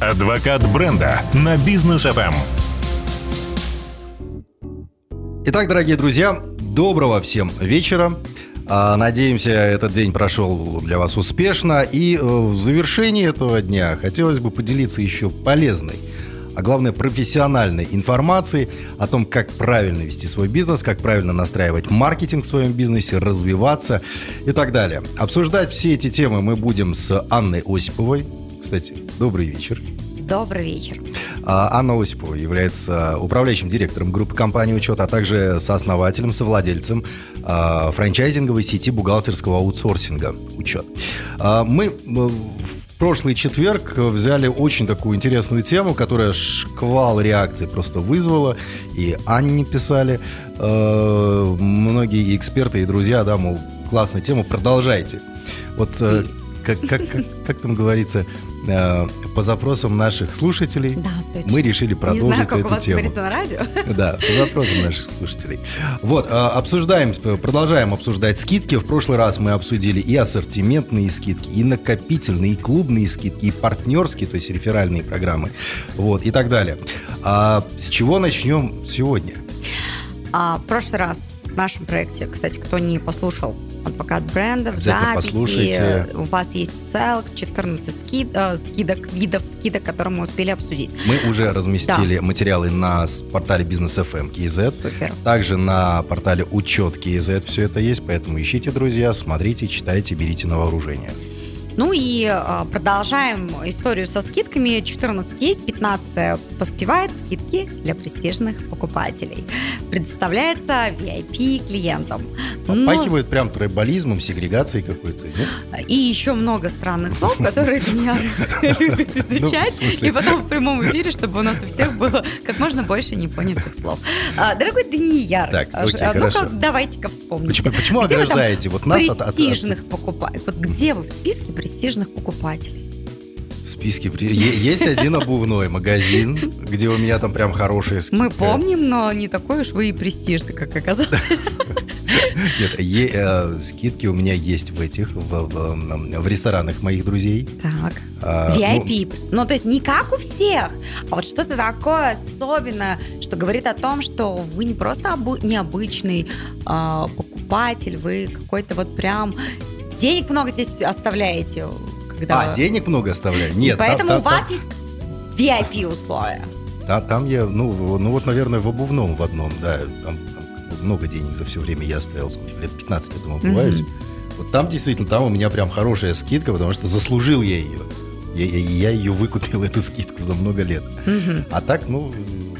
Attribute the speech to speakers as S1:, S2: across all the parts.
S1: Адвокат бренда на бизнес FM.
S2: Итак, дорогие друзья, доброго всем вечера. А, Надеемся, этот день прошел для вас успешно. И э, в завершении этого дня хотелось бы поделиться еще полезной, а главное профессиональной информацией о том, как правильно вести свой бизнес, как правильно настраивать маркетинг в своем бизнесе, развиваться и так далее. Обсуждать все эти темы мы будем с Анной Осиповой. Кстати, добрый вечер.
S3: Добрый вечер.
S2: А, Анна Осипова является управляющим директором группы компании «Учет», а также сооснователем, совладельцем а, франчайзинговой сети бухгалтерского аутсорсинга «Учет». А, Мы э, в прошлый четверг взяли очень такую интересную тему, которая шквал реакций просто вызвала, и Анне писали многие эксперты и друзья, да, мол, классная тема, продолжайте. Вот э, как, как, как, как там говорится, э, по запросам наших слушателей
S3: Да, точно.
S2: мы решили продолжить
S3: Не знаю, как
S2: эту
S3: у вас
S2: тему.
S3: на радио.
S2: Да, по запросам наших слушателей. Вот, а, обсуждаем, продолжаем обсуждать скидки. В прошлый раз мы обсудили и ассортиментные скидки, и накопительные, и клубные скидки, и партнерские, то есть реферальные программы, вот, и так далее. А с чего начнем сегодня?
S3: А, в прошлый раз в нашем проекте, кстати, кто не послушал адвокат бренда в
S2: Обязательно
S3: записи,
S2: послушайте.
S3: у вас есть целых 14 скид, э, скидок, видов скидок, которые мы успели обсудить.
S2: Мы уже разместили материалы на портале Бизнес FM KZ,
S3: Супер.
S2: также на портале Учет KZ все это есть, поэтому ищите, друзья, смотрите, читайте, берите на вооружение.
S3: Ну и э, продолжаем историю со скидками. 14 есть, 15 поспевает скидки для престижных покупателей. Предоставляется VIP клиентам.
S2: Попахивает прям тройболизмом, сегрегацией какой-то. нет?
S3: И еще много странных слов, которые Даниар любит
S2: Ну,
S3: изучать. И потом в прямом эфире, чтобы у нас у всех было как можно больше непонятых слов. А, Дорогой Данияр, а, а ну-ка давайте-ка вспомните.
S2: Почему- ограждаете вот нас от-
S3: престижных покупателей? Вот где вы в списке престижных покупателей?
S2: В списке есть один обувной магазин, где у меня там прям хорошие скидки.
S3: Мы помним, но не такой уж вы и престижный, как оказалось.
S2: Нет, е- э, скидки у меня есть в этих, в, в- в ресторанах моих друзей.
S3: Так.
S2: А, ну,
S3: VIP. Ну, то есть не как у всех, а вот что-то такое особенное, что говорит о том, что вы не просто обы- необычный а, покупатель, вы какой-то вот прям денег много здесь оставляете. Когда
S2: А, денег много оставляю?
S3: И
S2: Нет, там-
S3: поэтому
S2: там-
S3: у вас есть VIP условия.
S2: Та- Там я, ну, ну вот, наверное, в обувном в одном, да, там, там много денег за все время я оставил, лет 15 я думаю, обуваюсь. Вот там действительно, там у меня прям хорошая скидка, потому что заслужил я ее. Я, я- я ее выкупил, эту скидку, за много лет.
S3: Мгм.
S2: А так, ну,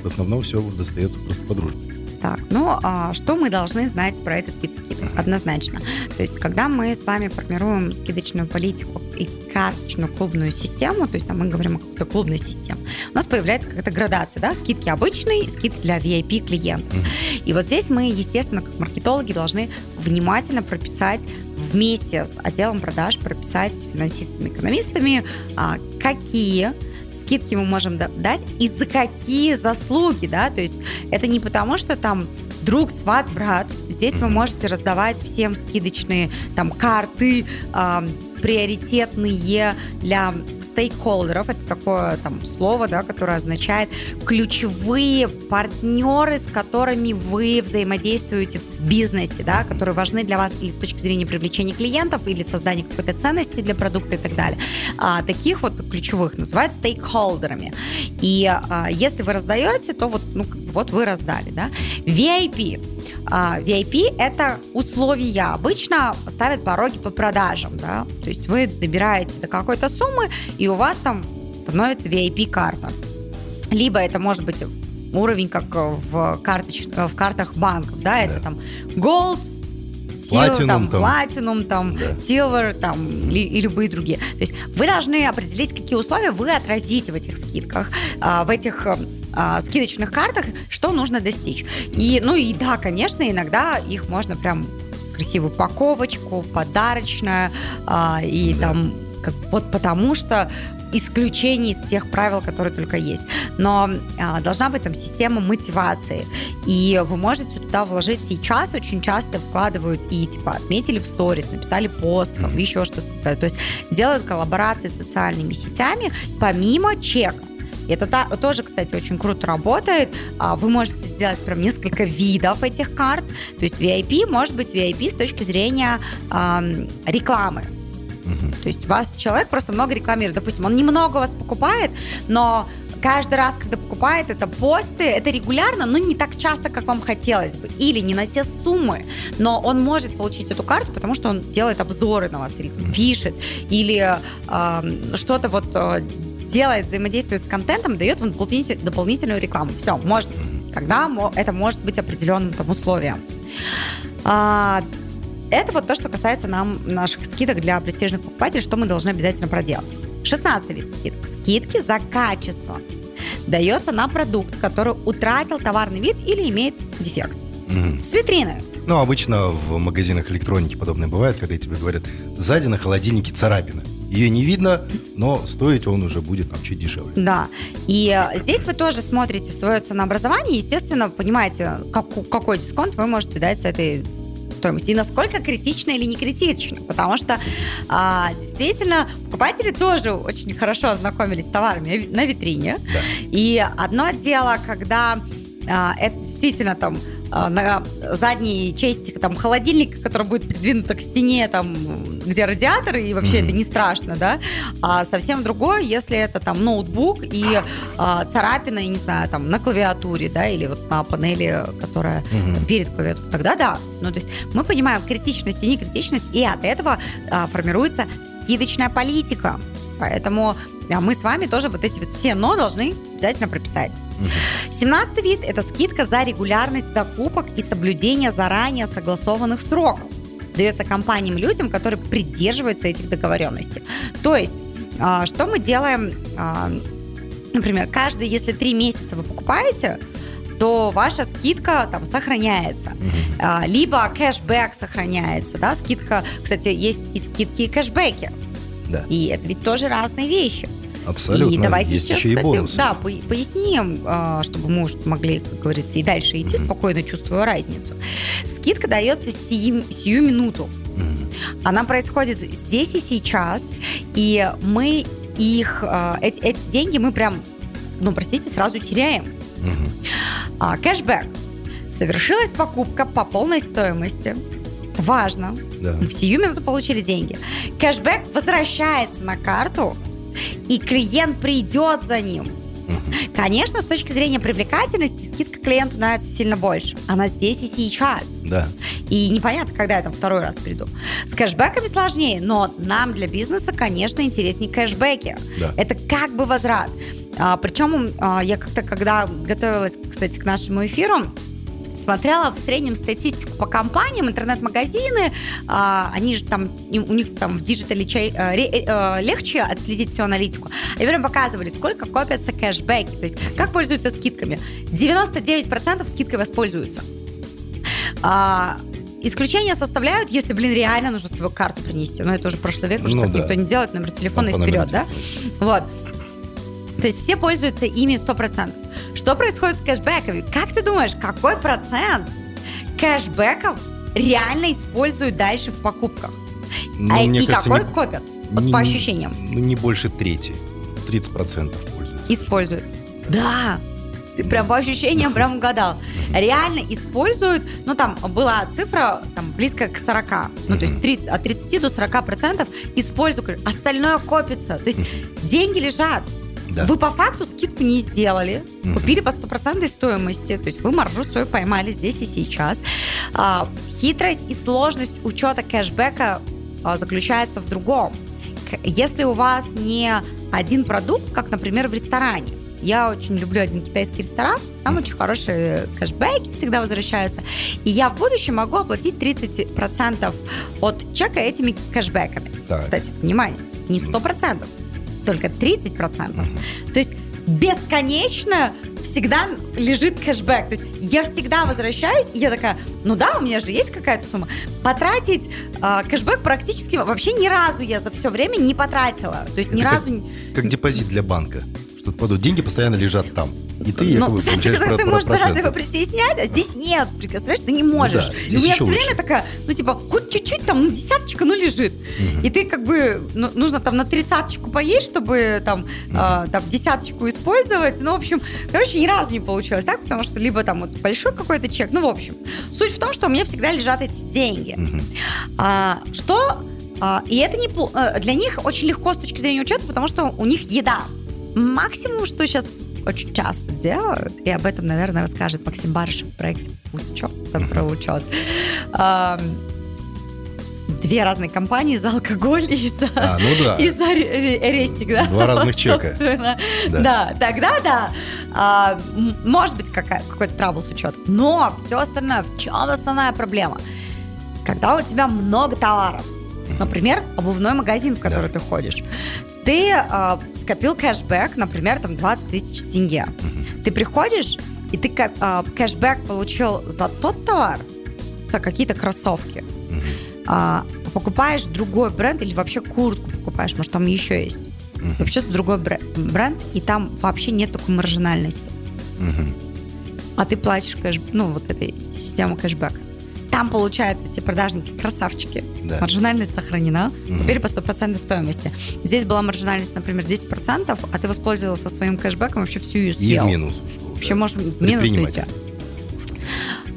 S2: в основном все достается просто по дружбе.
S3: Так, ну а что мы должны знать про этот вид скидок? Однозначно. То есть, когда мы с вами формируем скидочную политику и карточную клубную систему, то есть там мы говорим о какой-то клубной системе, у нас появляется какая-то градация, да, скидки обычные, скидки для VIP клиентов. И вот здесь мы, естественно, как маркетологи должны внимательно прописать вместе с отделом продаж, прописать с финансистами, экономистами, а, какие скидки мы можем да- дать и за какие заслуги, да, то есть это не потому, что там друг, сват, брат. Здесь вы можете раздавать всем скидочные там карты, ам, приоритетные для стейкхолдеров. Это такое там слово, да, которое означает ключевые партнеры, с которыми вы взаимодействуете в бизнесе, да, которые важны для вас или с точки зрения привлечения клиентов, или создания какой-то ценности для продукта и так далее. А, таких вот ключевых называют стейкхолдерами. И а, если вы раздаете, то вот, ну, вот вы раздали, да. VIP. А, VIP – это условия. Обычно ставят пороги по продажам, да. То есть вы добираете до какой-то суммы, и у вас там становится VIP-карта. Либо это может быть уровень, как в, карточ... в картах банков, да, это
S2: Да.
S3: там Gold,
S2: Platinum
S3: там,
S2: там.
S3: Platinum, там,
S2: Да.
S3: Silver, там, ли- и любые другие. То есть вы должны определить, какие условия вы отразите в этих скидках, а, в этих а, скидочных картах, что нужно достичь. И, ну и да, конечно, иногда их можно прям красивую упаковочку, подарочная, а, и
S2: Да.
S3: там как, вот потому что исключений из всех правил, которые только есть. Но а, должна быть там система мотивации. И вы можете туда вложить сейчас, очень часто вкладывают и типа отметили в сторис, написали пост, там, еще что-то. То есть делают коллаборации с социальными сетями помимо чека. Это та, тоже, кстати, очень круто работает. А, вы можете сделать прям несколько видов этих карт. То есть VIP может быть VIP с точки зрения э, рекламы. То есть вас человек просто много рекламирует. Допустим, он немного вас покупает, но каждый раз, когда покупает, это посты, это регулярно, но не так часто, как вам хотелось бы. Или не на те суммы. Но он может получить эту карту, потому что он делает обзоры на вас, или пишет, или э, что-то вот э, делает, взаимодействует с контентом, дает вам дополнительную рекламу. Все, может, когда это может быть определенным там условием. А, это вот то, что касается нам наших скидок для престижных покупателей, что мы должны обязательно проделать. 16 вид скидок. Скидки за качество. Дается на продукт, который утратил товарный вид или имеет дефект. Угу. С витрины.
S2: Ну, обычно в магазинах электроники подобное бывает, когда тебе говорят, сзади на холодильнике царапина. Ее не видно, но стоить он уже будет чуть дешевле.
S3: Да. И э, здесь вы тоже смотрите в свое ценообразование, естественно, понимаете, как, какой дисконт вы можете дать с этой стоимости и насколько критично или не критично. Потому что а, действительно покупатели тоже очень хорошо ознакомились с товарами на витрине. Да. И одно дело, когда а, это действительно там а, на задней части там холодильника, который будет придвинут к стене, там, где радиатор, и вообще mm-hmm. это не страшно, да, а совсем другое, если это там ноутбук и а, царапина, я не знаю, там на клавиатуре, да, или вот на панели, которая mm-hmm. перед клавиатурой, тогда да. Ну, то есть мы понимаем критичность и некритичность, и от этого а, формируется скидочная политика. Поэтому а мы с вами тоже вот эти вот все «но» должны обязательно прописать. 17 вид – это скидка за регулярность закупок и соблюдение заранее согласованных сроков. Дается компаниям людям, которые придерживаются этих договоренностей. То есть, а, что мы делаем, а, например, каждый, если три месяца вы покупаете, то ваша скидка там сохраняется. Mm-hmm. Либо кэшбэк сохраняется, да, скидка, кстати, есть и скидки, и кэшбэки. Да. И это ведь тоже разные вещи.
S2: Абсолютно.
S3: И давайте Есть сейчас, еще кстати, и бонусы. да, поясним, а, чтобы мы уже могли, как говорится, и дальше идти, mm-hmm. спокойно чувствуя разницу. Скидка дается сию, сию минуту. Mm-hmm. Она происходит здесь и сейчас, и мы их, а, эти, эти деньги мы прям, ну, простите, сразу теряем. Mm-hmm. А, кэшбэк. Совершилась покупка по полной стоимости. Важно. Да. В сию минуту получили деньги. Кэшбэк возвращается на карту и клиент придет за ним. Конечно, с точки зрения привлекательности, скидка клиенту нравится сильно больше. Она здесь и сейчас.
S2: Да.
S3: И непонятно, когда я там второй раз приду. С кэшбэками сложнее, но нам для бизнеса, конечно, интереснее кэшбэки. Да. Это как бы возврат. А, причем а, я как-то, когда готовилась, кстати, к нашему эфиру, смотрела в среднем статистику по компаниям, интернет-магазины, а, они же там, у них там в диджитале чай, а, ре, а, легче отследить всю аналитику. Они прям показывали, сколько копятся кэшбэки, то есть как пользуются скидками. 99% скидкой воспользуются. А, Исключения составляют, если, блин, реально нужно свою карту принести. Но это уже прошлый век, уже ну, так да. никто не делает, номер телефона и вперед, да? Вот. То есть все пользуются ими 100%. Что происходит с кэшбэками? Как ты думаешь, какой процент кэшбэков реально используют дальше в покупках? Ну, а и кажется, какой не, копят? Вот не, по ощущениям.
S2: Ну, не больше трети. 30% пользуются.
S3: Используют. Да. Ты прям по ощущениям прям угадал. Реально используют, ну там была цифра там близко к 40. Ну то есть 30, от 30 до 40 процентов используют. Остальное копится. То есть деньги лежат. Да. Вы по факту скидку не сделали, угу. купили по стопроцентной стоимости, то есть вы маржу свою поймали здесь и сейчас. А, хитрость и сложность учета кэшбэка а, заключается в другом. Если у вас не один продукт, как, например, в ресторане, я очень люблю один китайский ресторан, там очень хорошие кэшбэки всегда возвращаются. И я в будущем могу оплатить 30% от чека этими кэшбэками. Так. Кстати, внимание, не 100% только 30%. Угу. То есть бесконечно всегда лежит кэшбэк. То есть я всегда возвращаюсь, и я такая, ну да, у меня же есть какая-то сумма. Потратить э, кэшбэк практически вообще ни разу я за все время не потратила. То есть ни
S2: Это
S3: разу...
S2: Как, как депозит для банка. Что подумать, деньги постоянно лежат там. И ты якобы
S3: ну,
S2: получаешь
S3: ты,
S2: про,
S3: ты
S2: про
S3: можешь
S2: проценты.
S3: его прийти и снять, а здесь нет. Представляешь, ты не можешь.
S2: да,
S3: и
S2: здесь
S3: у меня все
S2: лучше.
S3: время такая, ну типа, хоть чуть-чуть там, ну десяточка, ну лежит. И ты как бы, ну, нужно там на тридцаточку поесть, чтобы там, а, там десяточку использовать. Ну, в общем, короче, ни разу не получилось так, потому что либо там вот большой какой-то чек, ну, в общем. Суть в том, что у меня всегда лежат эти деньги. А, что... а, и это не э, для них очень легко с точки зрения учета, потому что у них еда. Максимум, что сейчас очень часто делают, и об этом, наверное, расскажет Максим Барышев в проекте «Учет», про учет. Две разные компании за алкоголь и за,
S2: А, ну да.
S3: и за ре- ре- рестик, да?
S2: Два разных чека.
S3: Собственно.
S2: Да.
S3: Да. тогда да. А, может быть, какая- какой-то трабл с учетом. Но все остальное, в чем основная проблема? Когда у тебя много товаров, например, обувной магазин, в который ты ходишь, ты а, скопил кэшбэк, например, там 20 тысяч тенге. Ты приходишь, и ты а, кэшбэк получил за тот товар, за какие-то кроссовки. А, покупаешь другой бренд или вообще куртку покупаешь, может, там еще есть. Вообще за другой бре- бренд, и там вообще нет такой маржинальности. А ты платишь кэш, ну, вот этой систему кэшбэка. Там, получается, те продажники красавчики.
S2: Да.
S3: Маржинальность сохранена. Теперь по стопроцентной стоимости. Здесь была маржинальность, например, 10%, а ты воспользовался своим кэшбэком, вообще всю ее
S2: И в
S3: съел.
S2: минус ушел.
S3: Вообще
S2: да.
S3: можем в минус уйти.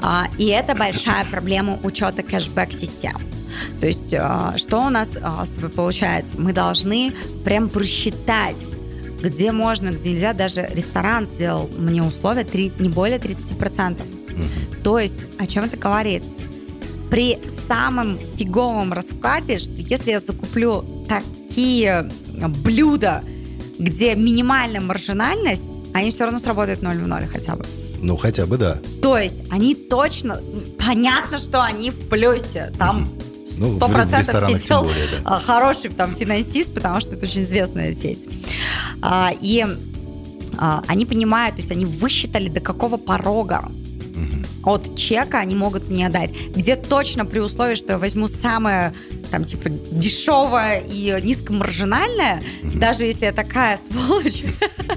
S3: А, и это большая проблема учета кэшбэк-систем. То есть, а, что у нас а, с тобой получается? Мы должны прям просчитать, где можно, где нельзя. Даже ресторан сделал мне условия три- не более 30%. То есть, о чем это говорит? При самом фиговом раскладе, что если я закуплю такие блюда, где минимальная маржинальность, они все равно сработают 0 в 0 хотя бы.
S2: Ну, хотя бы да.
S3: То есть они точно, понятно, что они в плюсе. Там
S2: Ну, в-
S3: сто
S2: в
S3: процентов
S2: ресторанах
S3: сидел
S2: тем более, да.
S3: а, хороший там финансист, потому что это очень известная сеть. А, и а, они понимают, то есть они высчитали до какого порога от чека они могут мне дать. Где точно при условии, что я возьму самое там, типа, дешевое и низкомаржинальное, даже если я такая сволочь,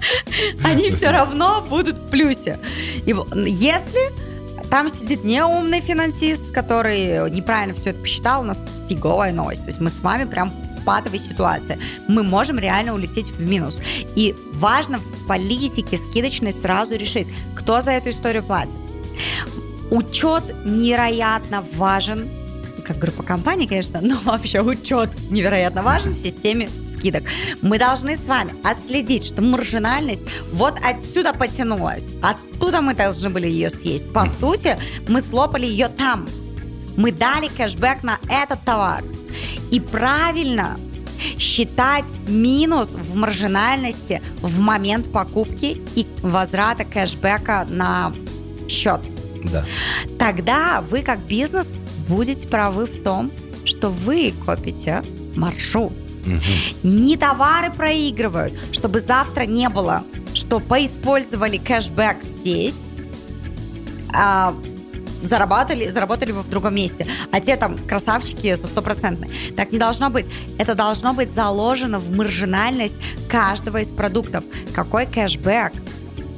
S3: они все равно будут в плюсе. И если там сидит неумный финансист, который неправильно все это посчитал, у нас фиговая новость. То есть мы с вами прям в патовой ситуации. Мы можем реально улететь в минус. И важно в политике скидочной сразу решить, кто за эту историю платит. Учет невероятно важен, как группа компаний, конечно, но вообще учет невероятно важен в системе скидок. Мы должны с вами отследить, что маржинальность вот отсюда потянулась. Оттуда мы должны были ее съесть. По сути, мы слопали ее там. Мы дали кэшбэк на этот товар. И правильно считать минус в маржинальности в момент покупки и возврата кэшбэка на счет.
S2: Да.
S3: Тогда вы как бизнес будете правы в том, что вы копите маржу. Не товары проигрывают, чтобы завтра не было, что поиспользовали кэшбэк здесь, а заработали, заработали вы в другом месте. А те там красавчики со стопроцентной. Так не должно быть. Это должно быть заложено в маржинальность каждого из продуктов. Какой кэшбэк?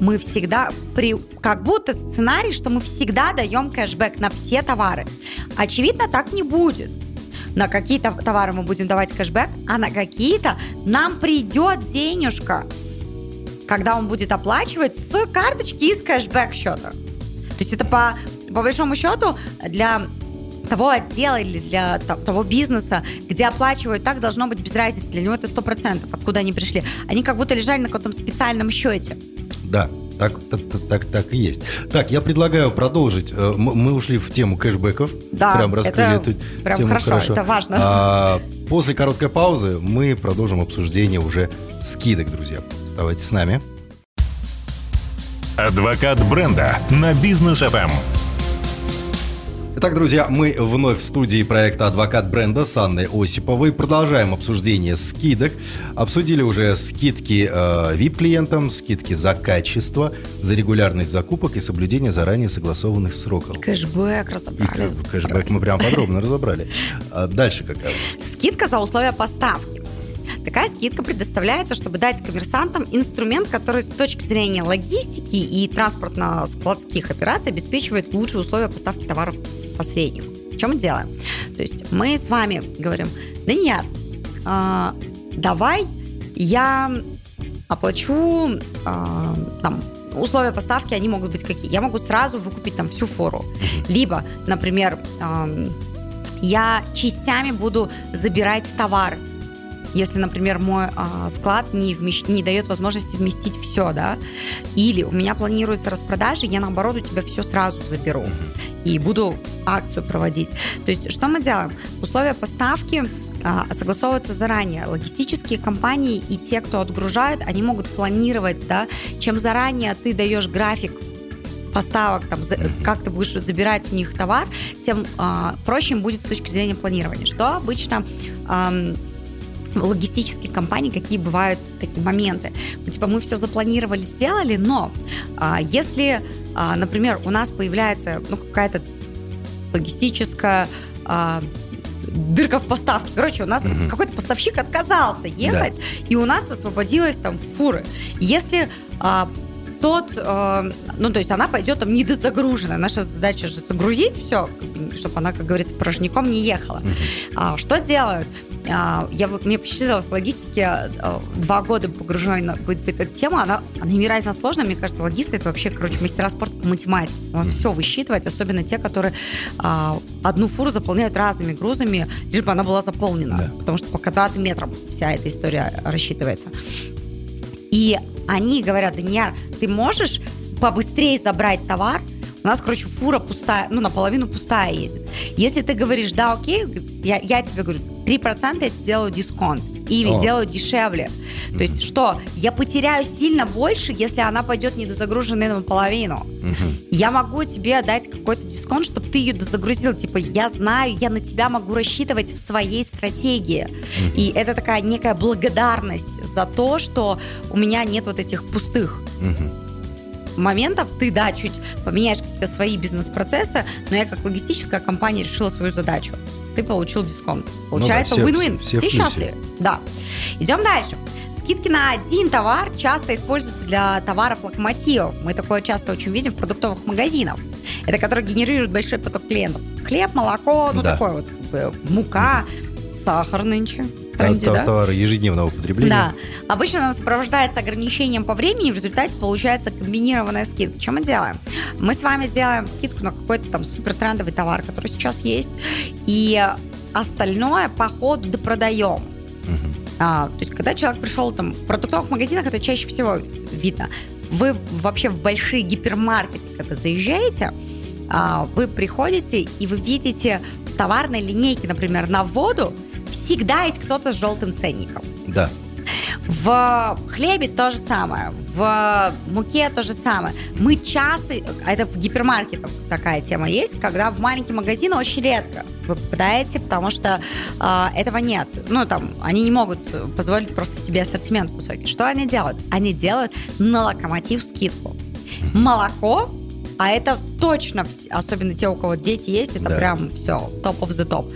S3: Мы всегда, при, как будто сценарий, что мы всегда даем кэшбэк на все товары. Очевидно, так не будет. На какие-то товары мы будем давать кэшбэк, а на какие-то нам придет денежка, когда он будет оплачивать с карточки из кэшбэк счета. То есть это по, по большому счету для того отдела или для того бизнеса, где оплачивают так, должно быть без разницы. Для него это 100%, откуда они пришли. Они как будто лежали на каком-то специальном счете.
S2: Да, так, так, так, так, так и есть. Так, я предлагаю продолжить. Э, Мы ушли в тему кэшбэков.
S3: Да,
S2: Прям раскрыли
S3: это
S2: эту
S3: прям
S2: тему
S3: хорошо, это важно.
S2: А, после короткой паузы мы продолжим обсуждение уже скидок, друзья. Оставайтесь с нами.
S1: Адвокат бренда на бизнес ФМ.
S2: Итак, друзья, мы вновь в студии проекта «Адвокат бренда» с Анной Осиповой. Продолжаем обсуждение скидок. Обсудили уже скидки э, VIP-клиентам, скидки за качество, за регулярность закупок и соблюдение заранее согласованных сроков.
S3: Кэшбэк
S2: И
S3: разобрали.
S2: кэ- кэшбэк мы прям подробно разобрали. А дальше какая у нас?
S3: Скидка за условия поставки. Такая скидка предоставляется, чтобы дать коммерсантам инструмент, который с точки зрения логистики и транспортно-складских операций обеспечивает лучшие условия поставки товаров посреднику. В чем дело? То есть мы с вами говорим, Данияр, а, давай я оплачу а, там условия поставки, они могут быть какие? Я могу сразу выкупить там всю фуру. Либо, например, я частями буду забирать товар. Если, например, мой а, склад не, вмещ- не дает возможности вместить все, да, или у меня планируется распродажа, я наоборот у тебя все сразу заберу и буду акцию проводить. То есть, что мы делаем? Условия поставки а, согласовываются заранее. Логистические компании и те, кто отгружает, они могут планировать, да, чем заранее ты даешь график поставок, там, как ты будешь забирать у них товар, тем а, проще им будет с точки зрения планирования. Что обычно ам, логистических компаний какие бывают такие моменты. Ну, типа мы все запланировали, сделали, но а, если, а, например, у нас появляется ну, какая-то логистическая а, дырка в поставке. Короче, у нас какой-то поставщик отказался ехать, и у нас освободилась там фуры. Если а, тот, а, ну, то есть она пойдет там недозагруженная. Наша задача же загрузить все, чтобы она, как говорится, порожняком не ехала. А, что делают? А, я мне посчиталось в логистике а, два года погруженной на, в эту тему, она, она невероятно сложная. Мне кажется, логисты это вообще, короче, мастера спорта по математике. Можно все высчитывать, особенно те, которые а, одну фуру заполняют разными грузами, лишь бы она была заполнена.
S2: Да.
S3: Потому что по квадратным метрам вся эта история рассчитывается. И они говорят, Данияр, ты можешь побыстрее забрать товар? У нас, короче, фура пустая, ну, наполовину пустая едет. Если ты говоришь, да, окей, я, я тебе говорю, 3% я тебе делаю дисконт. Или
S2: О.
S3: делаю дешевле. То есть что? Я потеряю сильно больше, если она пойдет недозагруженной наполовину. Я могу тебе дать какой-то дисконт, чтобы ты ее дозагрузил. Типа, я знаю, я на тебя могу рассчитывать в своей стратегии. И это такая некая благодарность за то, что у меня нет вот этих пустых моментов. Ты, да, чуть поменяешь какие-то свои бизнес-процессы, но я как логистическая компания решила свою задачу. Ты получил дисконт. Получается,
S2: Ну все-
S3: win-win.
S2: все- все в плюсе.
S3: счастливы. Да. Идем дальше. Скидки на один товар часто используются для товаров локомотивов. Мы такое часто очень видим в продуктовых магазинах. Это которые генерируют большой поток клиентов. Хлеб, молоко, ну
S2: Да.
S3: такое вот, мука, сахар нынче. Тренде, да?
S2: Товары ежедневного потребления.
S3: Да. Обычно она сопровождается ограничением по времени, в результате получается комбинированная скидка. Что мы делаем? Мы с вами делаем скидку на какой-то там супер трендовый товар, который сейчас есть, и остальное по ходу допродаем. А, то есть, когда человек пришел там в продуктовых магазинах, это чаще всего видно. Вы вообще в большие гипермаркеты, когда заезжаете, а, вы приходите и вы видите в товарной линейке, например, на воду, всегда есть кто-то с желтым ценником.
S2: Да.
S3: В хлебе то же самое, в муке то же самое. Мы часто, а это в гипермаркетах такая тема есть, когда в маленький магазин очень редко вы попадаете, потому что а, этого нет. Ну, там, они не могут позволить просто себе ассортимент высокий. Что они делают? Они делают на локомотив скидку. Молоко, а это точно, особенно те, у кого дети есть, это
S2: Да.
S3: прям все, топ of the топ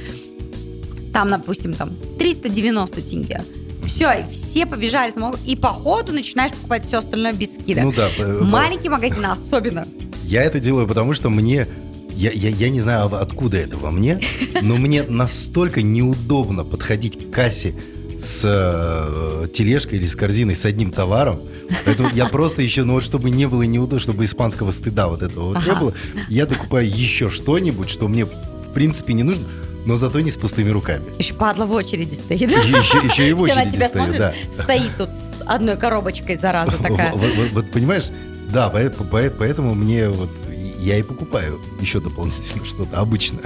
S3: там, допустим, там 390 тенге. Все, все побежали, и по ходу начинаешь покупать все остальное без скидок.
S2: Ну да, э,
S3: Маленькие магазины особенно.
S2: Я это делаю, потому что мне... Я, я, я не знаю, откуда это во мне, но мне настолько неудобно подходить к кассе с э, тележкой или с корзиной с одним товаром. Поэтому я просто еще, ну вот чтобы не было неудобно, чтобы испанского стыда вот этого вот не
S3: Ага.
S2: было, я докупаю еще что-нибудь, что мне в принципе не нужно, но зато не с пустыми руками.
S3: Еще падла в очереди стоит.
S2: Еще, еще- и в очереди
S3: тебя
S2: стою,
S3: смотрят,
S2: да.
S3: стоит тут с одной коробочкой, зараза такая.
S2: Вот, вот- вот понимаешь, да, по- по- поэтому мне вот я и покупаю еще дополнительно что-то обычно.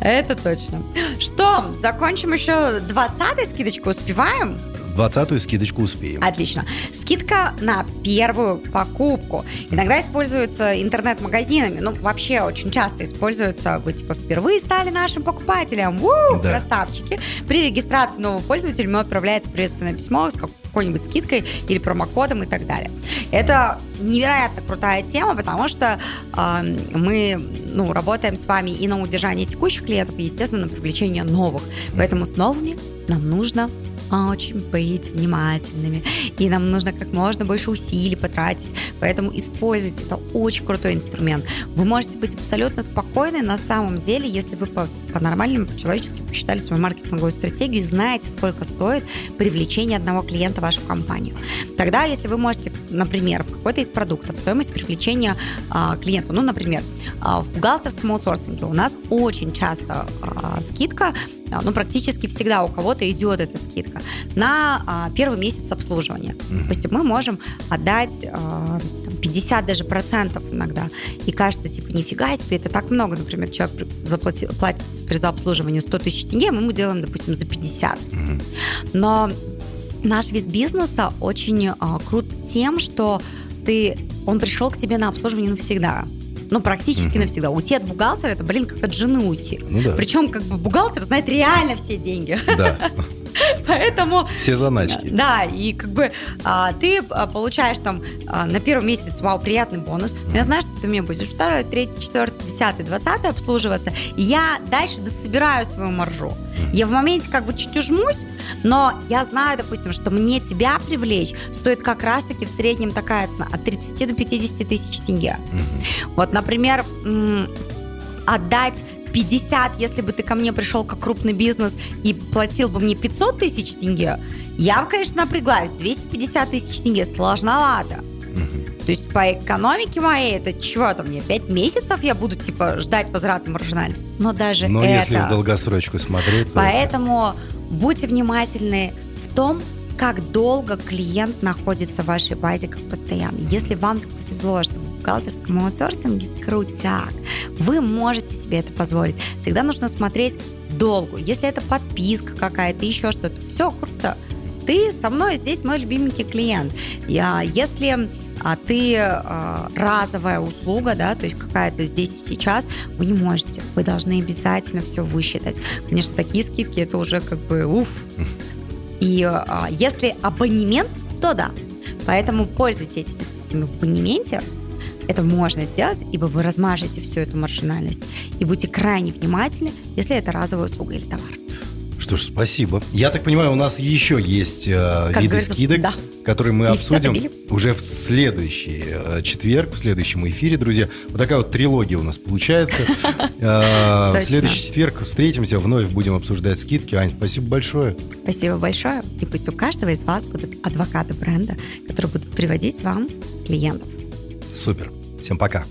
S3: Это точно. Что, закончим еще 20-й скидочку, успеваем?
S2: 20-ю скидочку успеем.
S3: Отлично. Скидка на первую покупку. Иногда используется интернет-магазинами. Ну, вообще очень часто используется. Вы, типа, впервые стали нашим покупателем. У,
S2: Да.
S3: красавчики. При регистрации нового пользователя ему отправляется приветственное письмо с какой-нибудь скидкой или промокодом и так далее. Это невероятно крутая тема, потому что э, мы ну, работаем с вами и на удержание текущих клиентов, и, естественно, на привлечение новых. Поэтому с новыми нам нужно очень быть внимательными. И нам нужно как можно больше усилий потратить. Поэтому используйте. Это очень крутой инструмент. Вы можете быть абсолютно спокойны на самом деле, если вы по- по-нормальному, по-человечески посчитали свою маркетинговую стратегию знаете, сколько стоит привлечение одного клиента в вашу компанию. Тогда, если вы можете, например, в какой-то из продуктов стоимость привлечения а, клиента, ну, например, а, в бухгалтерском аутсорсинге у нас очень часто а, скидка а, ну, практически всегда у кого-то идет эта скидка на а, первый месяц обслуживания. Допустим, мы можем отдать а, 50 даже процентов иногда. И кажется, типа, нифига себе, это так много. Например, человек заплатил, платит при за обслуживание 100 тысяч тенге, мы ему делаем, допустим, за 50. Но наш вид бизнеса очень а, крут тем, что ты, он пришел к тебе на обслуживание навсегда. Ну, практически навсегда. Уйти от бухгалтера, это, блин, как от жены уйти.
S2: Ну да.
S3: Причем, как бы, бухгалтер знает реально все деньги.
S2: Да,
S3: Поэтому...
S2: все заначки.
S3: Да, и как бы а, ты а, получаешь там а, на первый месяц, вау, приятный бонус. Но я знаю, что ты меня будешь второй, третий, четвертый, десятый, двадцатый обслуживаться. И я дальше дособираю свою маржу. Я в моменте как бы чуть ужмусь, но я знаю, допустим, что мне тебя привлечь стоит как раз-таки в среднем такая цена от 30 до 50 тысяч тенге. Вот, например, отдать 50, если бы ты ко мне пришел как крупный бизнес и платил бы мне 500 тысяч тенге, я бы, конечно, напряглась. 250 тысяч тенге сложновато. То есть по экономике моей, это чего там мне, 5 месяцев я буду, типа, ждать возврата маржинальности? Но даже
S2: Но
S3: это...
S2: если в долгосрочку смотреть, то-
S3: Поэтому будьте внимательны в том, как долго клиент находится в вашей базе как постоянно. Если вам повезло, что бухгалтерском аутсорсинге крутяк, вы можете себе это позволить. Всегда нужно смотреть долгу. Если это подписка какая-то, еще что-то, все круто. Ты со мной здесь мой любименький клиент. Я, если а, ты а, разовая услуга, да, то есть какая-то здесь и сейчас, вы не можете. Вы должны обязательно все высчитать. Конечно, такие скидки это уже как бы уф. И а, если абонемент, то да. Поэтому пользуйтесь этими скидками в абонементе. Это можно сделать, ибо вы размажете всю эту маржинальность. И будьте крайне внимательны, если это разовая услуга или товар.
S2: Что ж, спасибо. Я так понимаю, у нас еще есть э,
S3: Как
S2: виды скидок,
S3: да.
S2: которые мы
S3: Не
S2: обсудим уже в следующий э, четверг, в следующем эфире, друзья. Вот такая вот трилогия у нас получается. Э, В следующий четверг встретимся, вновь будем обсуждать скидки. Ань, спасибо большое.
S3: Спасибо большое. И пусть у каждого из вас будут адвокаты бренда, которые будут приводить вам клиентов.
S2: Супер. Всем пока.